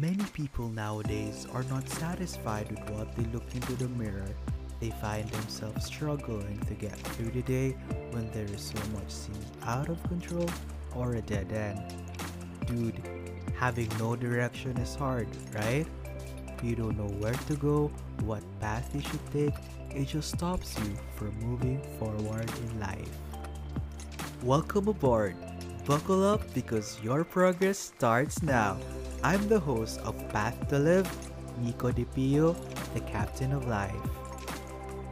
Many people nowadays are not satisfied with what they look into the mirror. They find themselves struggling to get through the day when there is so much seems out of control or a dead end. Dude, having no direction is hard, right? You don't know where to go, what path you should take, it just stops you from moving forward in life. Welcome aboard. Buckle up because your progress starts now. I'm the host of Path to Live, Nico De Pio, the captain of life.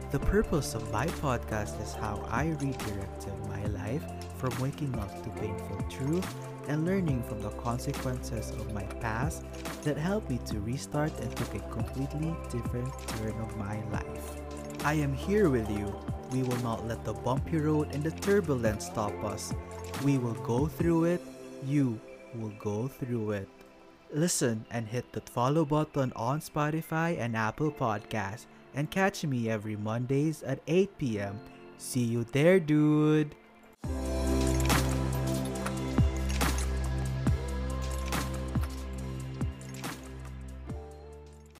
The purpose of my podcast is how I redirected my life from waking up to painful truth and learning from the consequences of my past that helped me to restart and took a completely different turn of my life. I am here with you. We will not let the bumpy road and the turbulence stop us. We will go through it. You will go through it. Listen and hit the follow button on Spotify and Apple Podcasts and catch me every Mondays at 8 p.m. See you there, dude.